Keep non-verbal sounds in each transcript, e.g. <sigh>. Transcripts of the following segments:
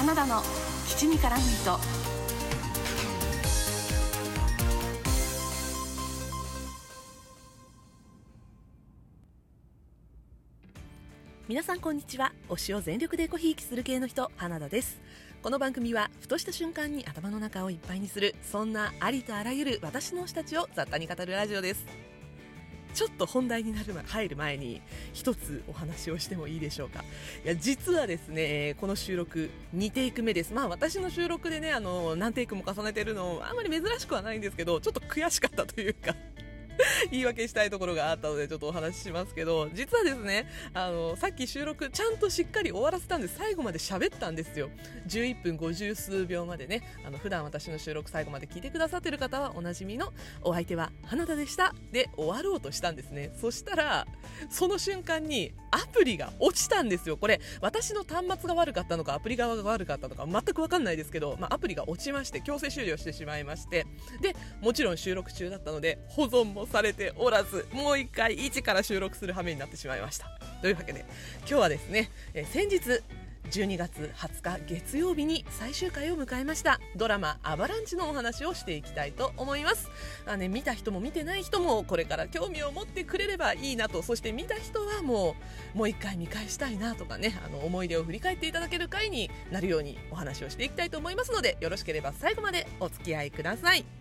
花田の基地に絡む糸皆さんこんにちは。推しを全力でごひいきする系の人花田です。この番組はふとした瞬間に頭の中をいっぱいにするそんなありとあらゆる私の推したちを雑多に語るラジオです。ちょっと本題になる入る前に一つお話をしてもいいでしょうか。いや実はですねこの収録2テイク目です。まあ私の収録でねあの何テイクも重ねてるのあんまり珍しくはないんですけどちょっと悔しかったというか。<laughs> 言い訳したいところがあったのでちょっとお話ししますけど実はですねあのさっき収録ちゃんとしっかり終わらせたんで最後まで喋ったんですよ。11分50数秒までね。あの普段私の収録最後まで聞いてくださってる方はおなじみのお相手は花田でした。で終わろうとしたんですね。そしたらその瞬間にアプリが落ちたんですよ。これ私の端末が悪かったのかアプリ側が悪かったのか全く分かんないですけど、まあ、アプリが落ちまして強制終了してしまいまして。でもちろん収録中だったので保存もされておらずもう一回一から収録する羽目になってしまいました。というわけで今日はですね、え先日12月20日月曜日に最終回を迎えましたドラマ「アバランチ」のお話をしていきたいと思います。まあ、ね、見た人も見てない人もこれから興味を持ってくれればいいなとそして見た人はもうもう一回見返したいなとかねあの思い出を振り返っていただける回になるようにお話をしていきたいと思いますのでよろしければ最後までお付き合いください。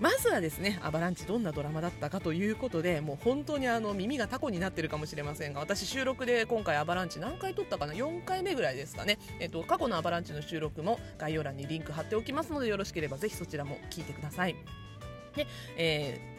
まずはですねアバランチどんなドラマだったかということでもう本当にあの耳がタコになってるかもしれませんが私収録で今回アバランチ何回撮ったかな？4回目ぐらいですかね、えっと、過去のアバランチの収録も概要欄にリンク貼っておきますのでよろしければぜひそちらも聞いてください。で、えー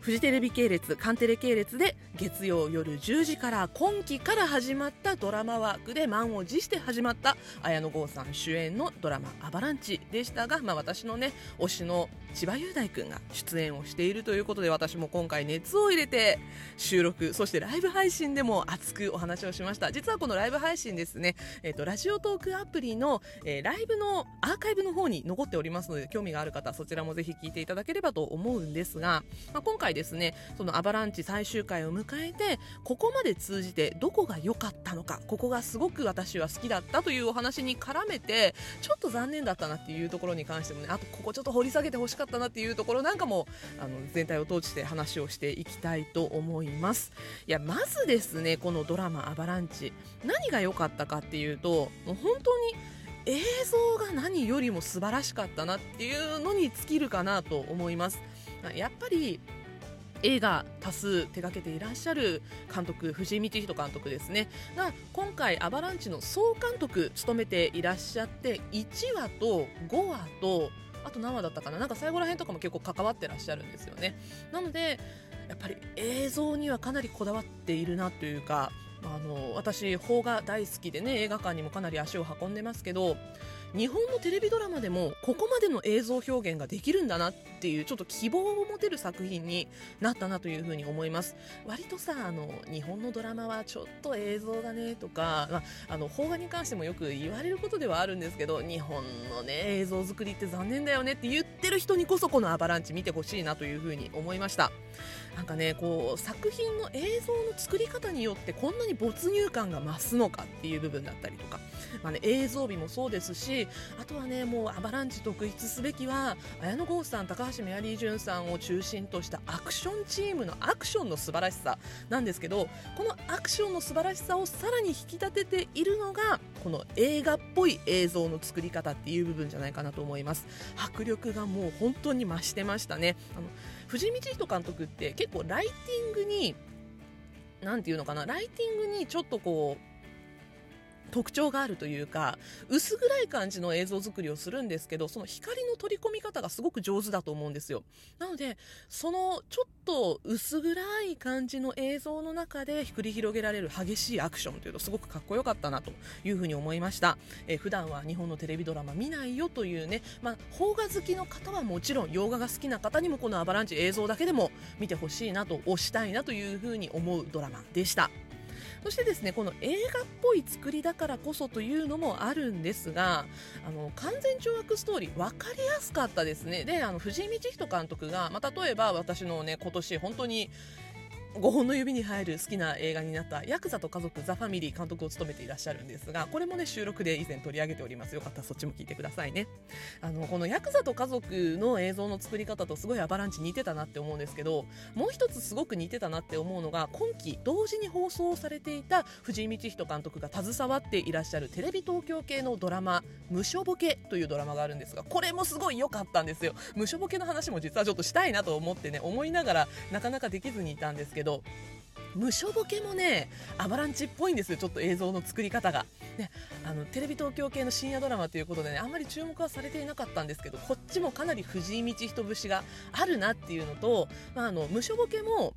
フジテレビ系列、カンテレ系列で月曜夜10時から今期から始まったドラマワークで満を持して始まった綾野剛さん主演のドラマ「アバランチ」でしたが、まあ、私のね推しの千葉雄大君が出演をしているということで私も今回熱を入れて収録そしてライブ配信でも熱くお話をしました。実はこのライブ配信ですね、えーと、ラジオトークアプリの、えー、ライブのアーカイブの方に残っておりますので興味がある方そちらもぜひ聞いていただければと思うんですが、まあ、今回ですねそのアバランチ最終回を迎えてここまで通じてどこが良かったのかここがすごく私は好きだったというお話に絡めてちょっと残念だったなっていうところに関してもねあとここちょっと掘り下げてほしかったなっていうところなんかもあの全体を通して話をしていきたいと思います。いやまずですねこのドラマ「アバランチ」何が良かったかっていうともう本当に映像が何よりも素晴らしかったなっていうのに尽きるかなと思います。やっぱり映画多数手掛けていらっしゃる監督藤井道人監督ですね。が今回アバランチの総監督務めていらっしゃって1話と5話とあと何話だったかな。なんか最後らへんとかも結構関わってらっしゃるんですよね。なのでやっぱり映像にはかなりこだわっているなというかあの私邦画大好きでね映画館にもかなり足を運んでますけど日本のテレビドラマでもここまでの映像表現ができるんだなっていうちょっと希望を持てる作品になったなというふうに思います。割とさあの日本のドラマはちょっと映像がねとか、まあ、あの邦画に関してもよく言われることではあるんですけど日本のね映像作りって残念だよねって言ってる人にこそこのアバランチ見てほしいなというふうに思いました。なんかねこう作品の映像の作り方によってこんなに没入感が増すのかっていう部分だったりとか、まあね、映像美もそうですしあとはねもうアバランチ特筆すべきは綾野剛さん高橋メアリージュンさんを中心としたアクションチームのアクションの素晴らしさなんですけどこのアクションの素晴らしさをさらに引き立てているのがこの映画っぽい映像の作り方っていう部分じゃないかなと思います。迫力がもう本当に増してましたね。あの藤見人監督って結構ライティングに何て言うのかなライティングにちょっとこう特徴があるというか薄暗い感じの映像作りをするんですけどその光の取り込み方がすごく上手だと思うんですよ。なのでそのちょっと薄暗い感じの映像の中で繰り広げられる激しいアクションというとすごくかっこよかったなというふうに思いました、えー、普段は日本のテレビドラマ見ないよというね、まあ、邦画好きの方はもちろん洋画が好きな方にもこのアバランチ映像だけでも見てほしいなと推したいなというふうに思うドラマでした。そしてですねこの映画っぽい作りだからこそというのもあるんですがあの完全懲悪ストーリー分かりやすかったですね。であの藤井道人監督が、まあ、例えば私のね今年本当に5本の指に入る好きな映画になったヤクザと家族ザ・ファミリー監督を務めていらっしゃるんですがこれもね収録で以前取り上げておりますよかったらそっちも聞いてくださいね。あのこのヤクザと家族の映像の作り方とすごいアバランチ似てたなって思うんですけどもう一つすごく似てたなって思うのが今期同時に放送されていた藤井道人監督が携わっていらっしゃるテレビ東京系のドラマ「無所ボケ」というドラマがあるんですがこれもすごい良かったんですよ。無所ボケの話も実はちょっとしたいなと思ってね思いながらなかなかできずにいたんですけどど無所ボケもねアバランチっぽいんですよちょっと映像の作り方が、ね、あのテレビ東京系の深夜ドラマということでねあんまり注目はされていなかったんですけどこっちもかなり藤井道人節があるなっていうのと、まあ、あの無所ボケも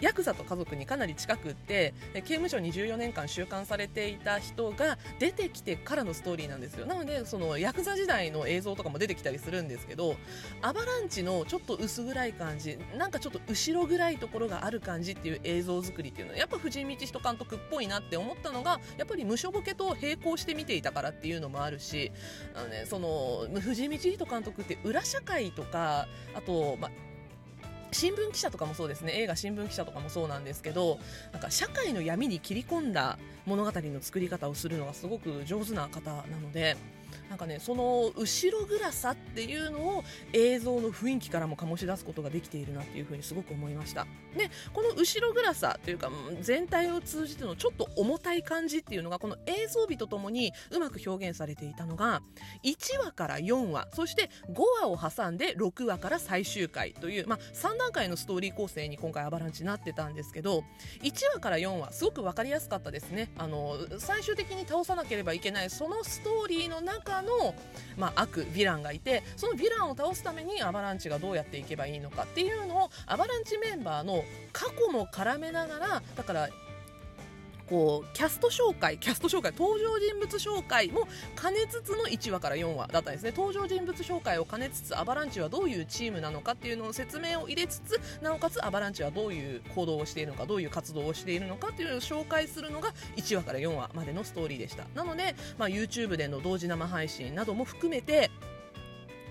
ヤクザと家族にかなり近くて刑務所に14年間収監されていた人が出てきてからのストーリーなんですよ。なのでそのヤクザ時代の映像とかも出てきたりするんですけどアバランチのちょっと薄暗い感じなんかちょっと後ろ暗いところがある感じっていう映像作りっていうのはやっぱ藤井道人監督っぽいなって思ったのがやっぱり無所ボケと並行して見ていたからっていうのもあるしあの、ね、その藤井道人監督って裏社会とかあと、まあ新聞記者とかもそうですね。映画新聞記者とかもそうなんですけどなんか社会の闇に切り込んだ物語の作り方をするのがすごく上手な方なのでなんかねその後ろ暗さっていうのを映像の雰囲気からも醸し出すことができているなっていうふうにすごく思いました。でこの後ろ暗さというか全体を通じてのちょっと重たい感じっていうのがこの映像美とともにうまく表現されていたのが1話から4話そして5話を挟んで6話から最終回という、まあ、3段階のストーリー構成に今回アバランチになってたんですけど1話から4話すごく分かりやすかったですね。あの最終的に倒さなければいけないそのストーリーの中の、まあ、悪ヴィランがいてそのヴィランを倒すためにアバランチがどうやっていけばいいのかっていうのをアバランチメンバーの過去も絡めながらだからこうキャスト紹介キャスト紹介登場人物紹介も兼ねつつの1話から4話だったんですね。登場人物紹介を兼ねつつアバランチはどういうチームなのかっていうのを説明を入れつつなおかつアバランチはどういう行動をしているのかどういう活動をしているのかっていうのを紹介するのが1話から4話までのストーリーでした。なので、まあ、YouTube での同時生配信なども含めて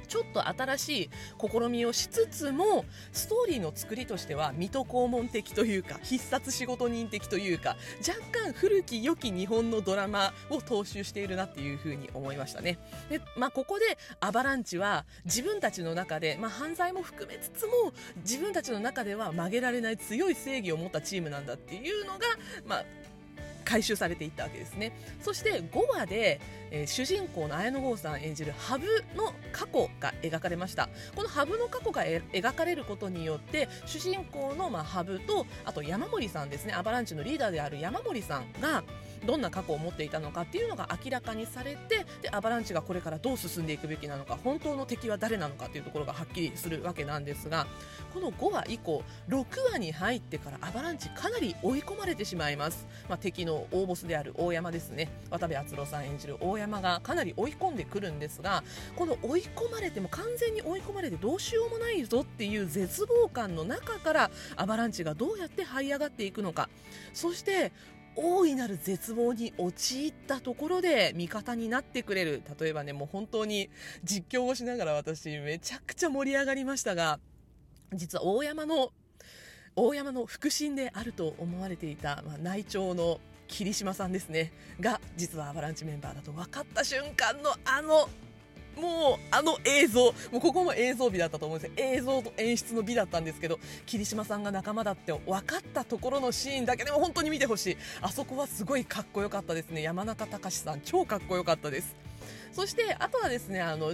ちょっと新しい試みをしつつもストーリーの作りとしては水戸黄門的というか必殺仕事人的というか若干古き良き日本のドラマを踏襲しているなっていうふうに思いましたね。で、まあ、ここでアバランチは自分たちの中で、まあ、犯罪も含めつつも自分たちの中では曲げられない強い正義を持ったチームなんだっていうのが、まあ、回収されていったわけですね。そして5話で、えー、主人公の綾野剛さん演じる羽生の過去が描かれました。この羽生の過去が描かれることによって主人公の、まあ、羽生とあと山森さんですね。アバランチのリーダーである山森さんがどんな過去を持っていたのかっていうのが明らかにされてでアバランチがこれからどう進んでいくべきなのか本当の敵は誰なのかっていうところがはっきりするわけなんですがこの5話以降6話に入ってからアバランチかなり追い込まれてしまいます、まあ、敵の大ボスである大山ですね。渡部篤郎さん演じる大山がかなり追い込んでくるんですがこの追い込まれても完全に追い込まれてどうしようもないぞっていう絶望感の中からアバランチがどうやって這い上がっていくのか。そして大いなる絶望に陥ったところで味方になってくれる。例えばねもう本当に実況をしながら私めちゃくちゃ盛り上がりましたが実は大山の大山の腹心であると思われていた、まあ、内調の霧島さんですね。が実はアバランチメンバーだと分かった瞬間のあのもうあの映像もうここも映像美だったと思うんですよ。映像と演出の美だったんですけど桐島さんが仲間だって分かったところのシーンだけでも本当に見てほしい。あそこはすごいかっこよかったですね。山中隆さん超かっこよかったです。そしてあとはですねあの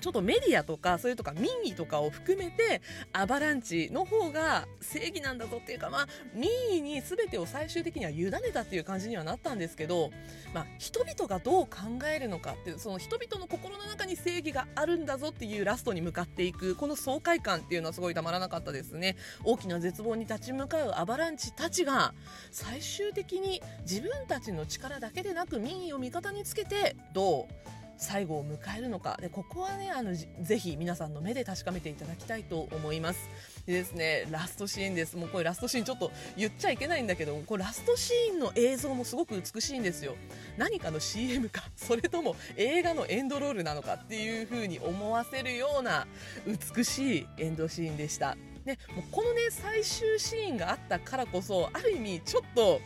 ちょっとメディアとかそれとか民意とかを含めてアバランチの方が正義なんだぞっていうか、まあ、民意に全てを最終的には委ねたっていう感じにはなったんですけど、まあ、人々がどう考えるのかっていうその人々の心の中に正義があるんだぞっていうラストに向かっていくこの爽快感っていうのはすごいたまらなかったですね。大きな絶望に立ち向かうアバランチたちが最終的に自分たちの力だけでなく民意を味方につけてどう？最後を迎えるのか。でここはねあのぜひ皆さんの目で確かめていただきたいと思います。でですねラストシーンです。もうこれラストシーンちょっと言っちゃいけないんだけどこれラストシーンの映像もすごく美しいんですよ。何かの CM か <laughs> それとも映画のエンドロールなのかっていう風に思わせるような美しいエンドシーンでした。ね、もうこのね最終シーンがあったからこそある意味ちょっと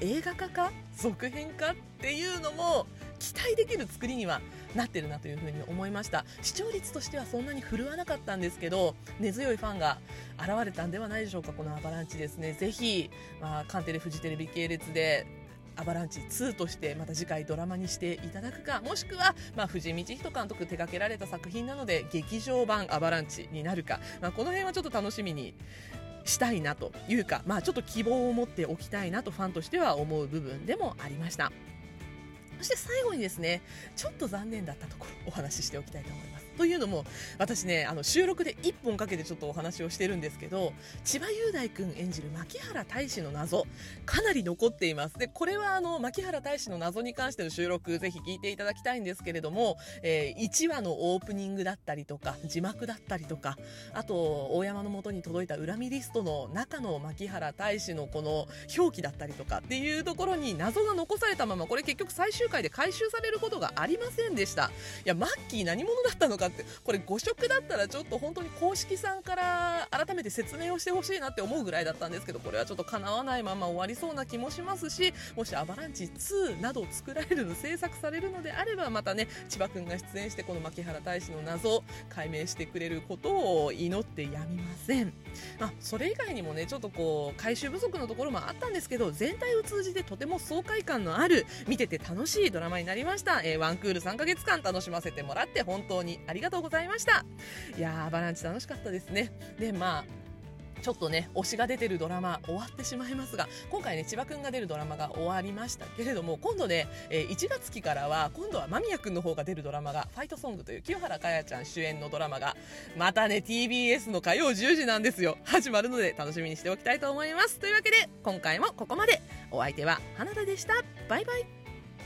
映画化か続編かっていうのも期待できる作りにはなってるなというふうに思いました。視聴率としてはそんなに振るわなかったんですけど根強いファンが現れたんではないでしょうかこのアバランチですね。ぜひ、まあ、カンテレフジテレビ系列でアバランチ2としてまた次回ドラマにしていただくかもしくは、まあ、藤井道人監督手掛けられた作品なので劇場版アバランチになるか、まあ、この辺はちょっと楽しみにしたいなというか、まあ、ちょっと希望を持っておきたいなとファンとしては思う部分でもありました。そして最後にですねちょっと残念だったところお話ししておきたいと思います。というのも私ねあの収録で1本かけてちょっとお話をしてるんですけど千葉雄大君演じる牧原大使の謎かなり残っています。でこれはあの牧原大使の謎に関しての収録ぜひ聞いていただきたいんですけれども、えー、1話のオープニングだったりとか字幕だったりとかあと大山のもとに届いた恨みリストの中の牧原大使のこの表記だったりとかっていうところに謎が残されたままこれ結局最終回で回収されることがありませんでした。いやマッキー何者だったのかってこれ誤色だったらちょっと本当に公式さんから改めて説明をしてほしいなって思うぐらいだったんですけどこれはちょっと叶わないまま終わりそうな気もしますしもしアバランチ2など作られる制作されるのであればまたね千葉君が出演してこの牧原大使の謎を解明してくれることを祈ってやみません、まあ、それ以外にもねちょっとこう回収不足のところもあったんですけど全体を通じてとても爽快感のある見てて楽しいドラマになりました、えー、ワンクール3ヶ月間楽しませてもらって本当にありりがとうございました。いやーバランチ楽しかったですね。でまあちょっとね推しが出てるドラマ終わってしまいますが今回ね千葉くんが出るドラマが終わりましたけれども今度ね、えー、1月期からは今度は間宮くんの方が出るドラマが「ファイトソング」という清原果耶ちゃん主演のドラマがまたね TBS の火曜10時なんですよ。始まるので楽しみにしておきたいと思います。というわけで今回もここまで。お相手は花田でした。バイバイ。